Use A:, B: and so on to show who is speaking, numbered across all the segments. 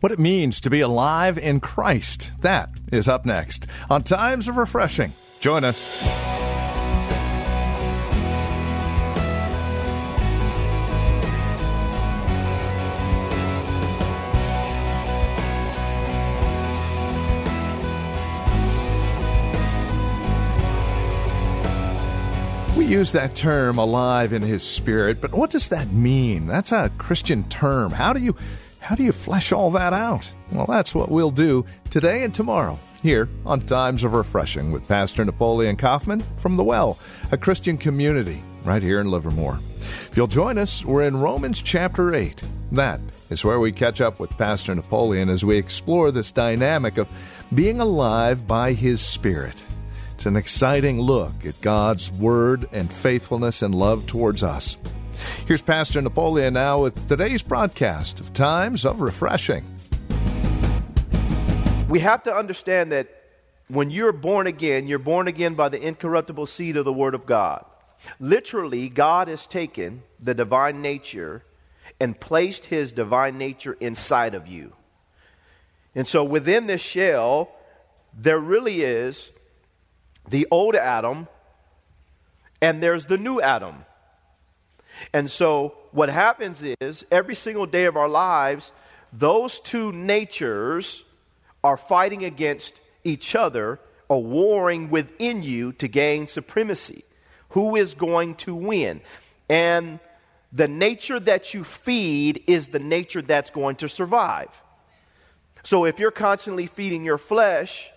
A: What it means to be alive in Christ. That is up next on Times of Refreshing. Join us. We use that term alive in his spirit, but what does that mean? That's a Christian term. How do you how do you flesh all that out? Well, that's what we'll do today and tomorrow here on Times of Refreshing with Pastor Napoleon Kaufman from The Well, a Christian community right here in Livermore. If you'll join us, we're in Romans chapter 8. That is where we catch up with Pastor Napoleon as we explore this dynamic of being alive by his Spirit. It's an exciting look at God's Word and faithfulness and love towards us. Here's Pastor Napoleon now with today's broadcast of Times of Refreshing.
B: We have to understand that when you're born again, you're born again by the incorruptible seed of the Word of God. Literally, God has taken the divine nature and placed His divine nature inside of you. And so within this shell, there really is the old Adam and there's the new Adam. And so what happens is every single day of our lives, those two natures are fighting against each other or warring within you to gain supremacy. Who is going to win? And the nature that you feed is the nature that's going to survive. So if you're constantly feeding your flesh,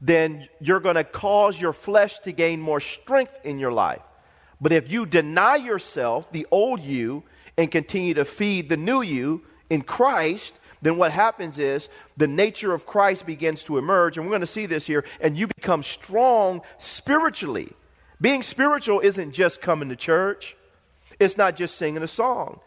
B: then you're going to cause your flesh to gain more strength in your life. But if you deny yourself, the old you, and continue to feed the new you in Christ, then what happens is the nature of Christ begins to emerge. And we're going to see this here, and you become strong spiritually. Being spiritual isn't just coming to church, it's not just singing a song.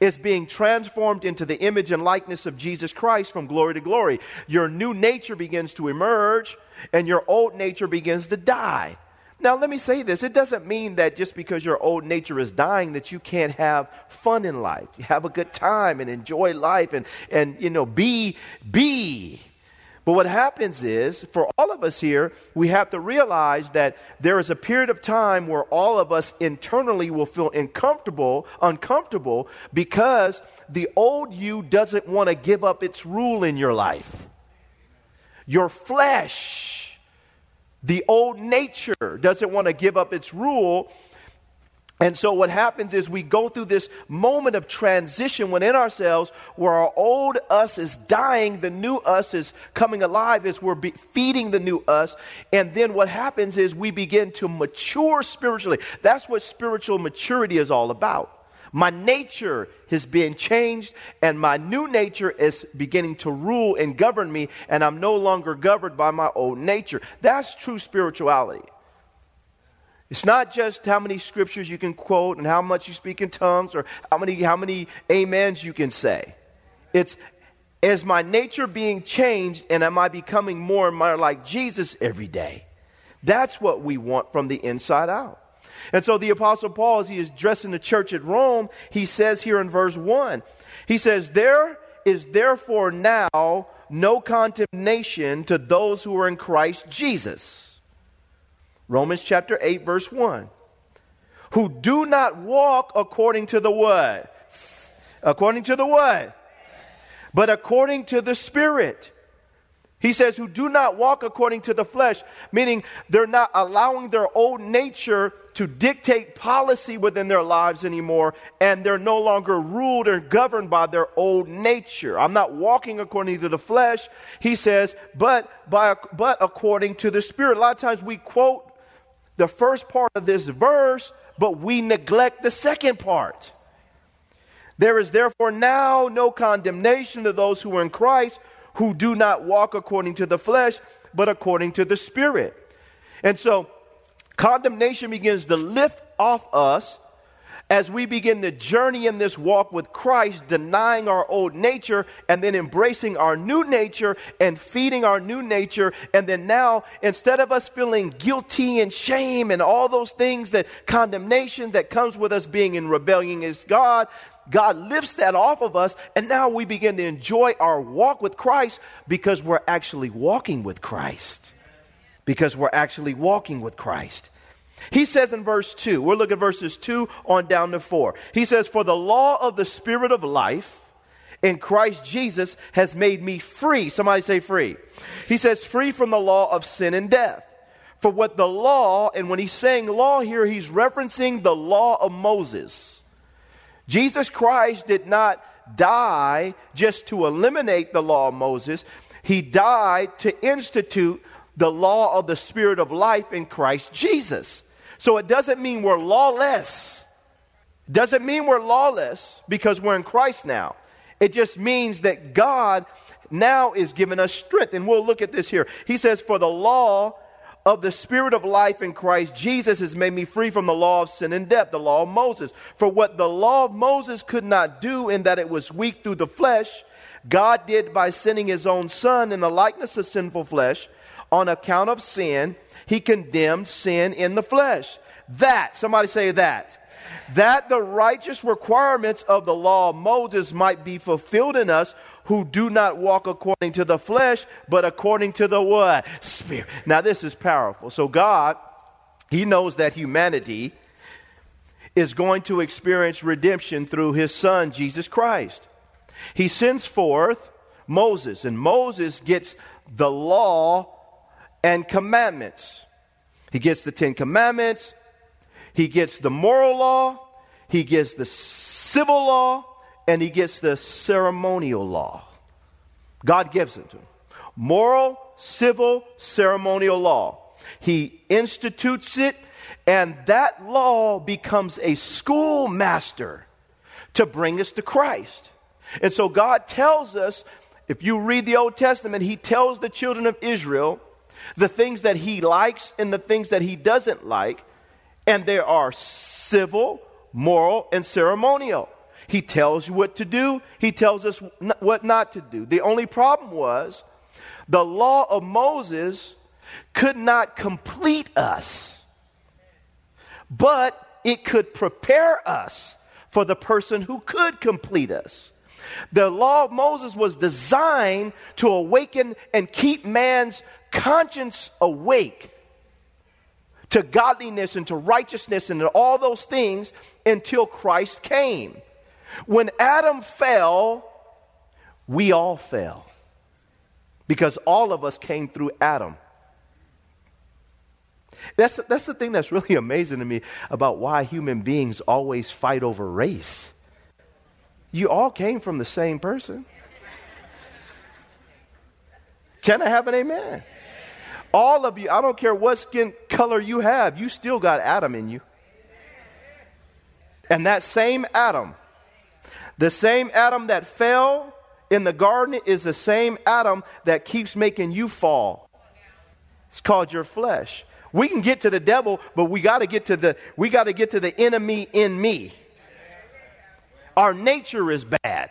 B: It's being transformed into the image and likeness of Jesus Christ from glory to glory. Your new nature begins to emerge, and your old nature begins to die. Now, let me say this. It doesn't mean that just because your old nature is dying that you can't have fun in life. You have a good time and enjoy life and, and you know, be, be. But what happens is, for all of us here, we have to realize that there is a period of time where all of us internally will feel uncomfortable, uncomfortable because the old you doesn't want to give up its rule in your life. Your flesh the old nature doesn't want to give up its rule. And so, what happens is we go through this moment of transition within ourselves where our old us is dying, the new us is coming alive as we're feeding the new us. And then what happens is we begin to mature spiritually. That's what spiritual maturity is all about. My nature is being changed, and my new nature is beginning to rule and govern me, and I'm no longer governed by my old nature. That's true spirituality. It's not just how many scriptures you can quote and how much you speak in tongues or how many, how many amens you can say. It's is my nature being changed and am I becoming more and more like Jesus every day? That's what we want from the inside out. And so the Apostle Paul, as he is addressing the church at Rome, he says here in verse 1, he says, There is therefore now no condemnation to those who are in Christ Jesus. Romans chapter 8, verse 1. Who do not walk according to the what? According to the what? But according to the Spirit. He says, who do not walk according to the flesh, meaning they're not allowing their old nature to dictate policy within their lives anymore, and they're no longer ruled or governed by their old nature. I'm not walking according to the flesh, he says, but, by, but according to the Spirit. A lot of times we quote the first part of this verse, but we neglect the second part. There is therefore now no condemnation to those who are in Christ, who do not walk according to the flesh, but according to the Spirit. And so, condemnation begins to lift off us as we begin to journey in this walk with Christ, denying our old nature and then embracing our new nature and feeding our new nature. And then now, instead of us feeling guilty and shame and all those things that condemnation that comes with us being in rebellion against God, God lifts that off of us, and now we begin to enjoy our walk with Christ because we're actually walking with Christ. Because we're actually walking with Christ. He says in verse 2, we'll look at verses 2 on down to 4. He says, For the law of the Spirit of life in Christ Jesus has made me free. Somebody say free. He says, free from the law of sin and death. For what the law, and when he's saying law here, he's referencing the law of Moses. Jesus Christ did not die just to eliminate the law of Moses, he died to institute the law of the Spirit of life in Christ Jesus. So it doesn't mean we're lawless. Doesn't mean we're lawless because we're in Christ now. It just means that God now is giving us strength. And we'll look at this here. He says, For the law of the Spirit of life in Christ Jesus has made me free from the law of sin and death, the law of Moses. For what the law of Moses could not do, in that it was weak through the flesh, God did by sending his own Son in the likeness of sinful flesh on account of sin he condemned sin in the flesh. That, somebody say that. That the righteous requirements of the law of Moses might be fulfilled in us who do not walk according to the flesh, but according to the what? Spirit. Now, this is powerful. So, God, He knows that humanity is going to experience redemption through His Son, Jesus Christ. He sends forth Moses, and Moses gets the law and commandments. He gets the Ten Commandments, he gets the moral law, he gets the civil law, and he gets the ceremonial law. God gives it to him. Moral, civil, ceremonial law. He institutes it, and that law becomes a schoolmaster to bring us to Christ. And so God tells us, if you read the Old Testament, He tells the children of Israel the things that he likes and the things that he doesn't like. And there are civil, moral, and ceremonial. He tells you what to do, he tells us what not to do. The only problem was the law of Moses could not complete us, but it could prepare us for the person who could complete us. The law of Moses was designed to awaken and keep man's conscience awake to godliness and to righteousness and to all those things until Christ came. When Adam fell, we all fell because all of us came through Adam. That's, that's the thing that's really amazing to me about why human beings always fight over race. You all came from the same person. Can I have an amen? All of you, I don't care what skin color you have, you still got Adam in you. And that same Adam, the same Adam that fell in the garden, is the same Adam that keeps making you fall. It's called your flesh. We can get to the devil, but we got to get to the we got to get to the enemy in me. Our nature is bad.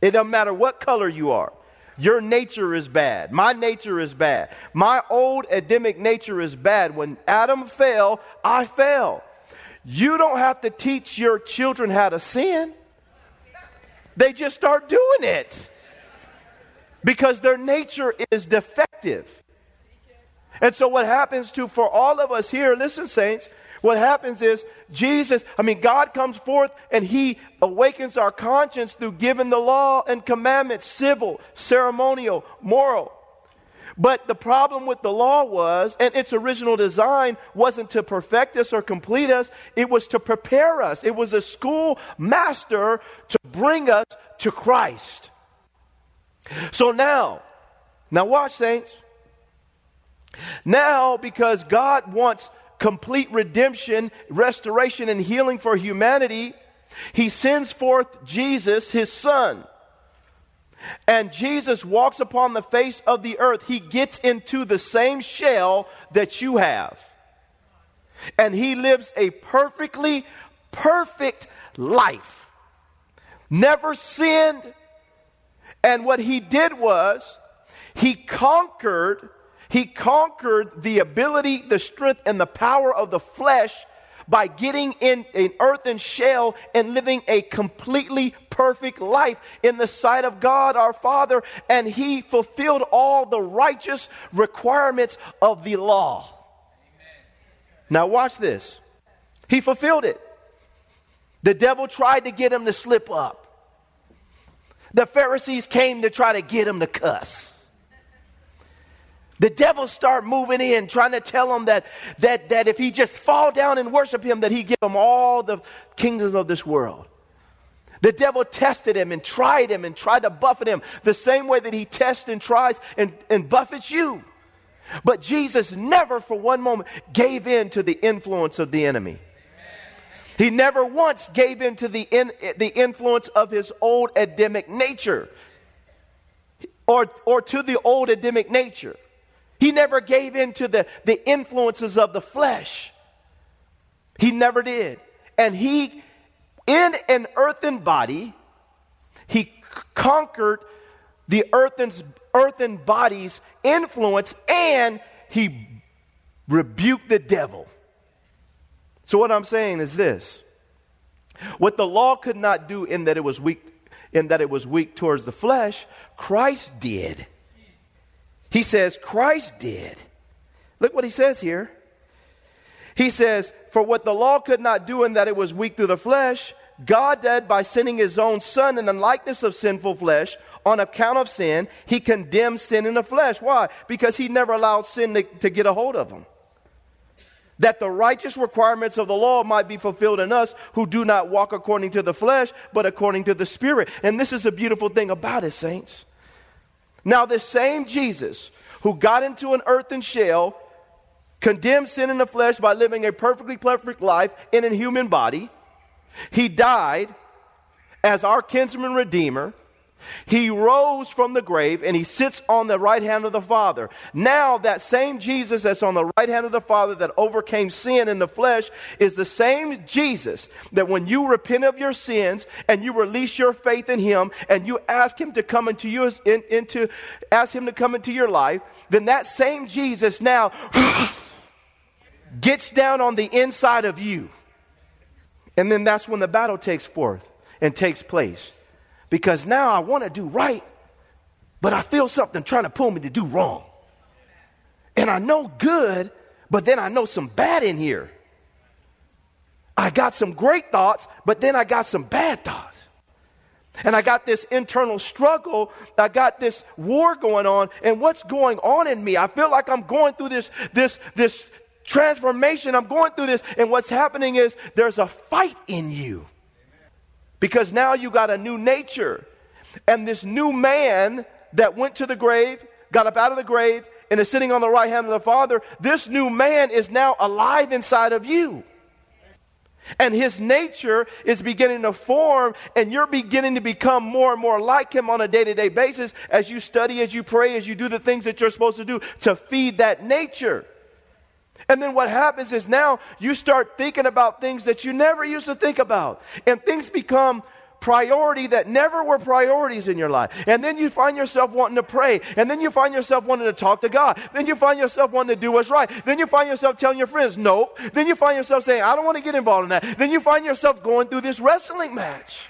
B: It doesn't matter what color you are. Your nature is bad. My nature is bad. My old Adamic nature is bad. When Adam fell, I fell. You don't have to teach your children how to sin, they just start doing it because their nature is defective. And so, what happens to for all of us here, listen, saints, what happens is Jesus, I mean, God comes forth and He awakens our conscience through giving the law and commandments, civil, ceremonial, moral. But the problem with the law was, and its original design wasn't to perfect us or complete us, it was to prepare us. It was a school master to bring us to Christ. So now, now watch, saints. Now, because God wants complete redemption, restoration, and healing for humanity, He sends forth Jesus, his son. And Jesus walks upon the face of the earth. He gets into the same shell that you have. And he lives a perfectly perfect life. Never sinned. And what he did was he conquered he conquered the ability, the strength and the power of the flesh by getting in an earthen shell and living a completely perfect life in the sight of God our Father, and he fulfilled all the righteous requirements of the law. Now, watch this. He fulfilled it. The devil tried to get him to slip up. The Pharisees came to try to get him to cuss. The devil start moving in, trying to tell him that, that, that if he just fall down and worship him, that he give him all the kingdoms of this world. The devil tested him and tried him and tried to buffet him the same way that he tests and tries and, and buffets you. But Jesus never for one moment gave in to the influence of the enemy. He never once gave in to the, in, the influence of his old Adamic nature or, or to the old Adamic nature. He never gave in to the, the influences of the flesh. He never did. And he, in an earthen body, he conquered the earthen, earthen body's influence and he rebuked the devil. So, what I'm saying is this what the law could not do in that it was weak, in that it was weak towards the flesh, Christ did. He says, Christ did. Look what he says here. He says, For what the law could not do in that it was weak through the flesh, God did by sending his own Son in the likeness of sinful flesh on account of sin. He condemned sin in the flesh. Why? Because he never allowed sin to, to get a hold of him. That the righteous requirements of the law might be fulfilled in us who do not walk according to the flesh, but according to the Spirit. And this is a beautiful thing about it, saints. Now, this same Jesus who got into an earthen shell, condemned sin in the flesh by living a perfectly perfect life in a human body, he died as our kinsman redeemer. He rose from the grave and he sits on the right hand of the Father. Now, that same Jesus that's on the right hand of the Father that overcame sin in the flesh is the same Jesus that when you repent of your sins and you release your faith in him and you ask him to come into you, in, into, ask him to come into your life, then that same Jesus now gets down on the inside of you. And then that's when the battle takes forth and takes place because now I want to do right, but I feel something trying to pull me to do wrong. And I know good, but then I know some bad in here. I got some great thoughts, but then I got some bad thoughts. And I got this internal struggle. I got this war going on. And what's going on in me? I feel like I'm going through this, this, this transformation. I'm going through this. And what's happening is there's a fight in you. Because now you got a new nature. And this new man that went to the grave, got up out of the grave, and is sitting on the right hand of the Father, this new man is now alive inside of you. And his nature is beginning to form, and you're beginning to become more and more like him on a day to day basis as you study, as you pray, as you do the things that you're supposed to do to feed that nature. And then what happens is now you start thinking about things that you never used to think about. And things become priority that never were priorities in your life. And then you find yourself wanting to pray. And then you find yourself wanting to talk to God. Then you find yourself wanting to do what's right. Then you find yourself telling your friends, nope. Then you find yourself saying, I don't want to get involved in that. Then you find yourself going through this wrestling match.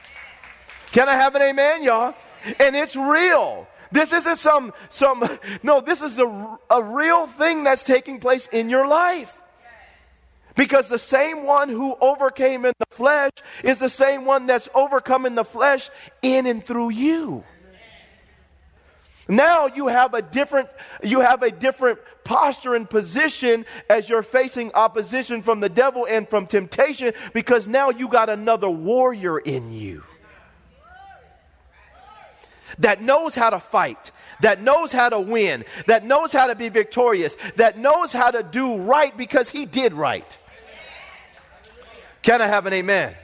B: Can I have an amen, y'all? And it's real. This isn't some, some, no, this is a, a real thing that's taking place in your life. Because the same one who overcame in the flesh is the same one that's overcome in the flesh in and through you. Now you have a different you have a different posture and position as you're facing opposition from the devil and from temptation because now you got another warrior in you that knows how to fight, that knows how to win, that knows how to be victorious, that knows how to do right because he did right. Can I have an amen?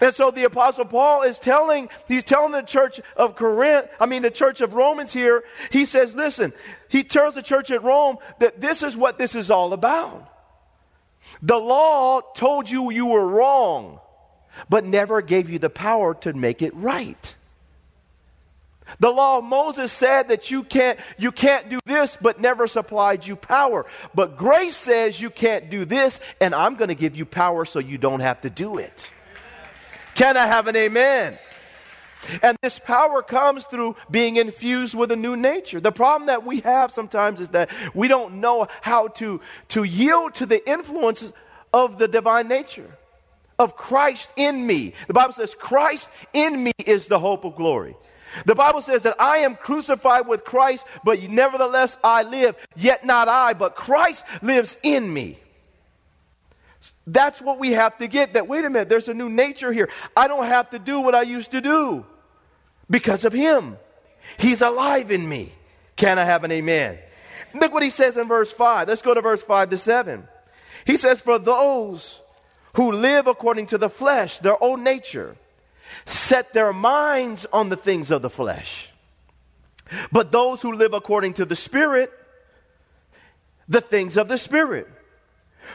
B: And so the apostle Paul is telling, he's telling the church of Corinth, I mean the church of Romans here, he says, listen, he tells the church at Rome that this is what this is all about. The law told you you were wrong, but never gave you the power to make it right. The law of Moses said that you can't, you can't do this, but never supplied you power. But grace says you can't do this, and I'm going to give you power so you don't have to do it. Can I have an amen? And this power comes through being infused with a new nature. The problem that we have sometimes is that we don't know how to, to yield to the influences of the divine nature, of Christ in me. The Bible says, Christ in me is the hope of glory. The Bible says that I am crucified with Christ, but nevertheless I live, yet not I, but Christ lives in me. That's what we have to get that, wait a minute, there's a new nature here. I don't have to do what I used to do because of Him. He's alive in me. Can I have an amen? Look what he says in verse 5. Let's go to verse 5 to 7. He says, For those who live according to the flesh, their own nature, set their minds on the things of the flesh. But those who live according to the Spirit, the things of the Spirit.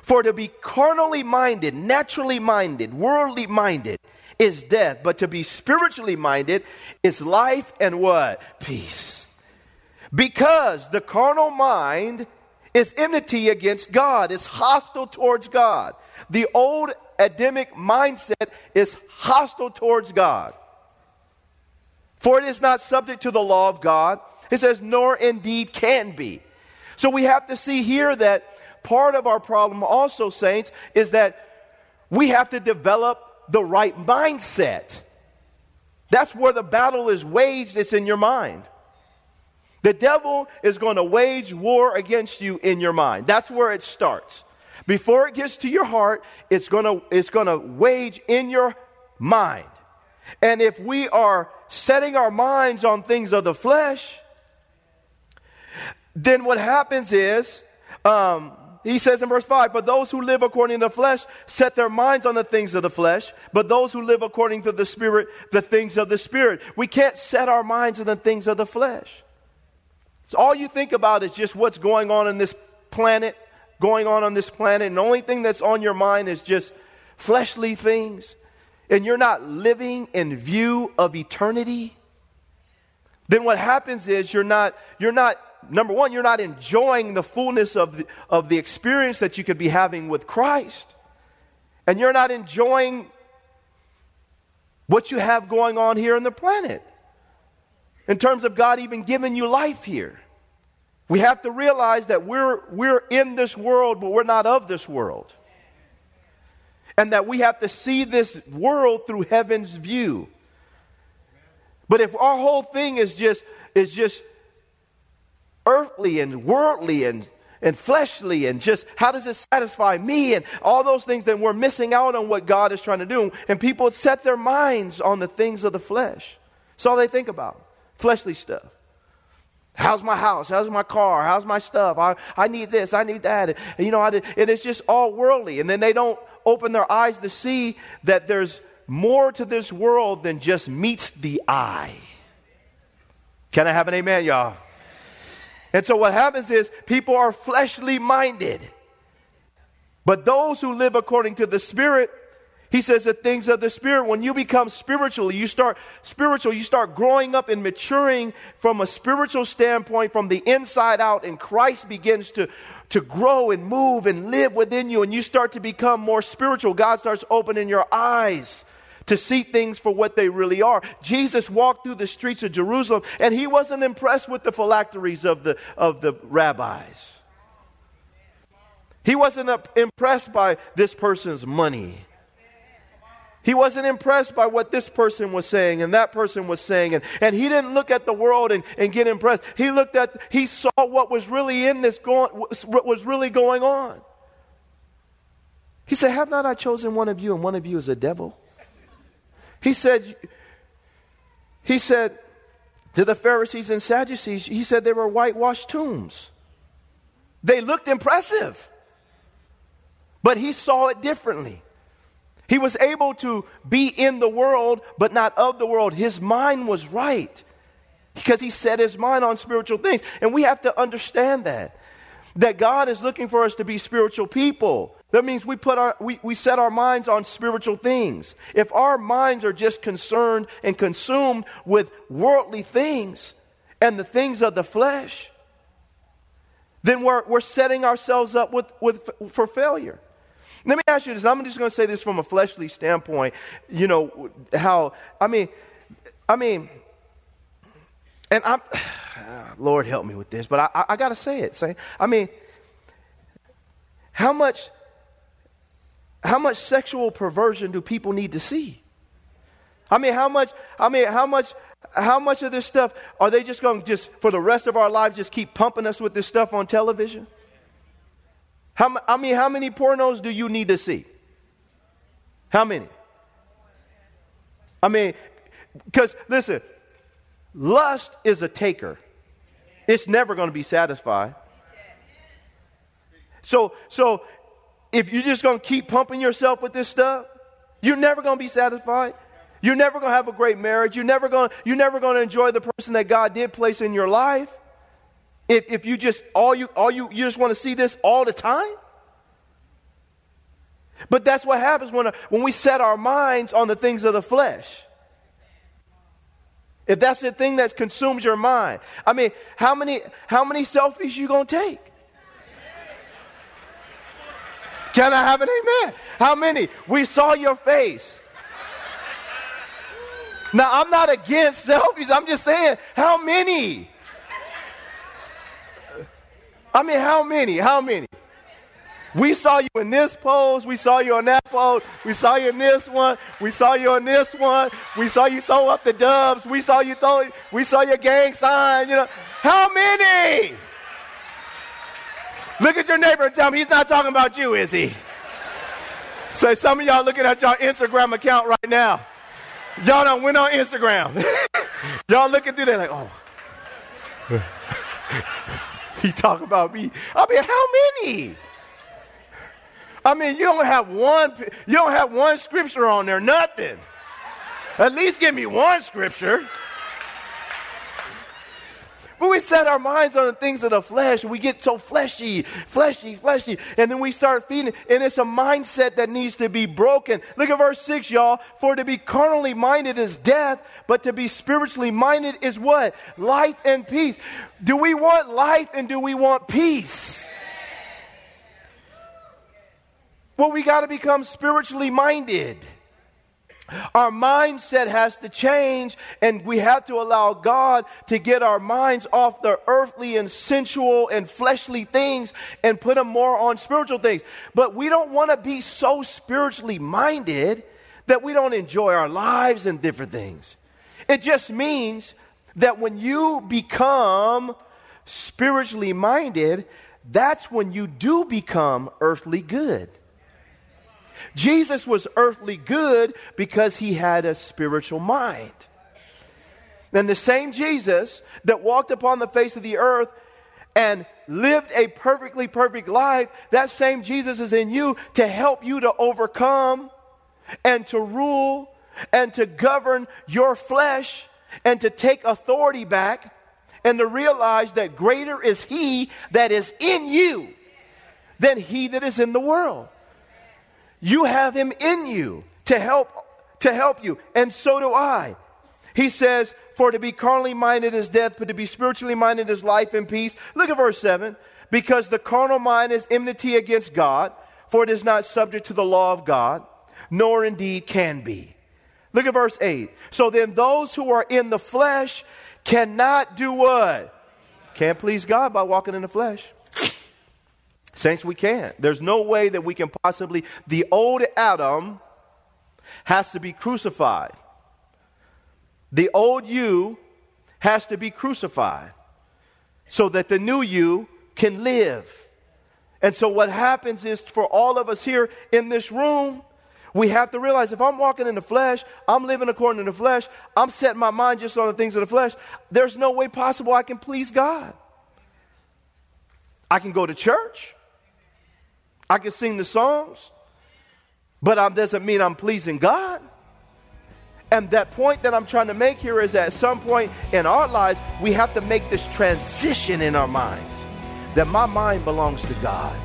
B: For to be carnally minded, naturally minded, worldly minded is death, but to be spiritually minded is life and what? Peace. Because the carnal mind is enmity against God, is hostile towards God. The old Adamic mindset is hostile towards God. For it is not subject to the law of God. It says, nor indeed can be. So we have to see here that part of our problem, also, saints, is that we have to develop the right mindset. That's where the battle is waged, it's in your mind. The devil is going to wage war against you in your mind. That's where it starts. Before it gets to your heart, it's to it's to wage in your mind. And if we are setting our minds on things of the flesh, then what happens is, um, he says in verse 5 For those who live according to the flesh set their minds on the things of the flesh, but those who live according to the Spirit, the things of the Spirit. We can't set our minds on the things of the flesh. So all you think about is just what's going on in this planet going on on this planet, and the only thing that's on your mind is just fleshly things, and you're not living in view of eternity, then what happens is you're not, you're not, number one, you're not enjoying the fullness of the, of the experience that you could be having with Christ. And you're not enjoying what you have going on here on the planet in terms of God even giving you life here. We have to realize that we're, we're in this world, but we're not of this world. And that we have to see this world through heaven's view. But if our whole thing is just, is just earthly and worldly and, and fleshly and just how does it satisfy me and all those things, then we're missing out on what God is trying to do. And people set their minds on the things of the flesh. That's all they think about fleshly stuff. How's my house? How's my car? How's my stuff? I, I need this. I need that. And, you know, I did, and it's just all worldly. And then they don't open their eyes to see that there's more to this world than just meets the eye. Can I have an amen, y'all? And so what happens is people are fleshly minded. But those who live according to the Spirit, he says the things of the Spirit, when you become spiritual, you start spiritual, you start growing up and maturing from a spiritual standpoint from the inside out, and Christ begins to, to grow and move and live within you, and you start to become more spiritual. God starts opening your eyes to see things for what they really are. Jesus walked through the streets of Jerusalem, and he wasn't impressed with the phylacteries of the, of the rabbis. He wasn't impressed by this person's money. He wasn't impressed by what this person was saying and that person was saying. And, and he didn't look at the world and, and get impressed. He looked at, he saw what was really in this going, what was really going on. He said, Have not I chosen one of you, and one of you is a devil? He said, He said to the Pharisees and Sadducees, He said they were whitewashed tombs. They looked impressive, but he saw it differently. He was able to be in the world, but not of the world. His mind was right because he set his mind on spiritual things. And we have to understand that. That God is looking for us to be spiritual people. That means we, put our, we, we set our minds on spiritual things. If our minds are just concerned and consumed with worldly things and the things of the flesh, then we're, we're setting ourselves up with, with, for failure. Let me ask you this. I'm just going to say this from a fleshly standpoint. You know, how, I mean, I mean, and I'm, Lord help me with this, but I, I, I got to say it. Say, I mean, how much, how much sexual perversion do people need to see? I mean, how much, I mean, how much, how much of this stuff are they just going to just, for the rest of our lives, just keep pumping us with this stuff on television? How, I mean, how many pornos do you need to see? How many? I mean, because listen, lust is a taker. It's never going to be satisfied. So, so if you're just going to keep pumping yourself with this stuff, you're never going to be satisfied. You're never going to have a great marriage. You're never going you're never going to enjoy the person that God did place in your life. If, if you just all you all you you just want to see this all the time. But that's what happens when, when we set our minds on the things of the flesh. If that's the thing that consumes your mind. I mean, how many how many selfies you gonna take? Can I have an amen? How many? We saw your face. Now I'm not against selfies. I'm just saying, how many? I mean, how many? How many? We saw you in this pose. We saw you in that pose. We saw you in this one. We saw you in this one. We saw you throw up the dubs. We saw you throw. We saw your gang sign. You know, how many? Look at your neighbor and tell me he's not talking about you, is he? Say some of y'all looking at your Instagram account right now. Y'all don't went on Instagram. y'all looking through there like, oh. He talk about me. I mean, how many? I mean, you don't have one, you don't have one scripture on there, nothing. At least give me one scripture. But we set our minds on the things of the flesh. We get so fleshy, fleshy, fleshy. And then we start feeding. And it's a mindset that needs to be broken. Look at verse 6, y'all. For to be carnally minded is death, but to be spiritually minded is what? Life and peace. Do we want life and do we want peace? Well, we got to become spiritually minded. Our mindset has to change, and we have to allow God to get our minds off the earthly and sensual and fleshly things and put them more on spiritual things. But we don't want to be so spiritually minded that we don't enjoy our lives and different things. It just means that when you become spiritually minded, that's when you do become earthly good. Jesus was earthly good because he had a spiritual mind. And the same Jesus that walked upon the face of the earth and lived a perfectly perfect life, that same Jesus is in you to help you to overcome and to rule and to govern your flesh and to take authority back and to realize that greater is He that is in you than He that is in the world. You have him in you to help to help you, and so do I. He says, For to be carnally minded is death, but to be spiritually minded is life and peace. Look at verse 7. Because the carnal mind is enmity against God, for it is not subject to the law of God, nor indeed can be. Look at verse 8. So then those who are in the flesh cannot do what? Can't please God by walking in the flesh. Saints, we can't. There's no way that we can possibly. The old Adam has to be crucified. The old you has to be crucified so that the new you can live. And so, what happens is for all of us here in this room, we have to realize if I'm walking in the flesh, I'm living according to the flesh, I'm setting my mind just on the things of the flesh, there's no way possible I can please God. I can go to church, I can sing the songs, but that doesn't mean I'm pleasing God. And that point that I'm trying to make here is that at some point in our lives, we have to make this transition in our minds that my mind belongs to God.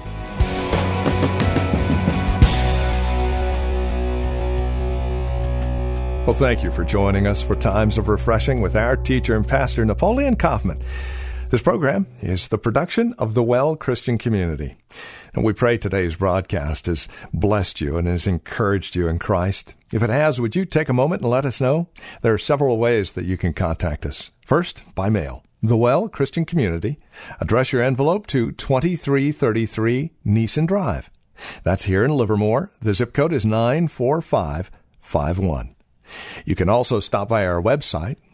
A: Well, thank you for joining us for Times of Refreshing with our teacher and pastor, Napoleon Kaufman. This program is the production of the Well Christian Community. And we pray today's broadcast has blessed you and has encouraged you in Christ. If it has, would you take a moment and let us know? There are several ways that you can contact us. First, by mail. The Well Christian Community. Address your envelope to 2333 Nissen Drive. That's here in Livermore. The zip code is 94551. You can also stop by our website,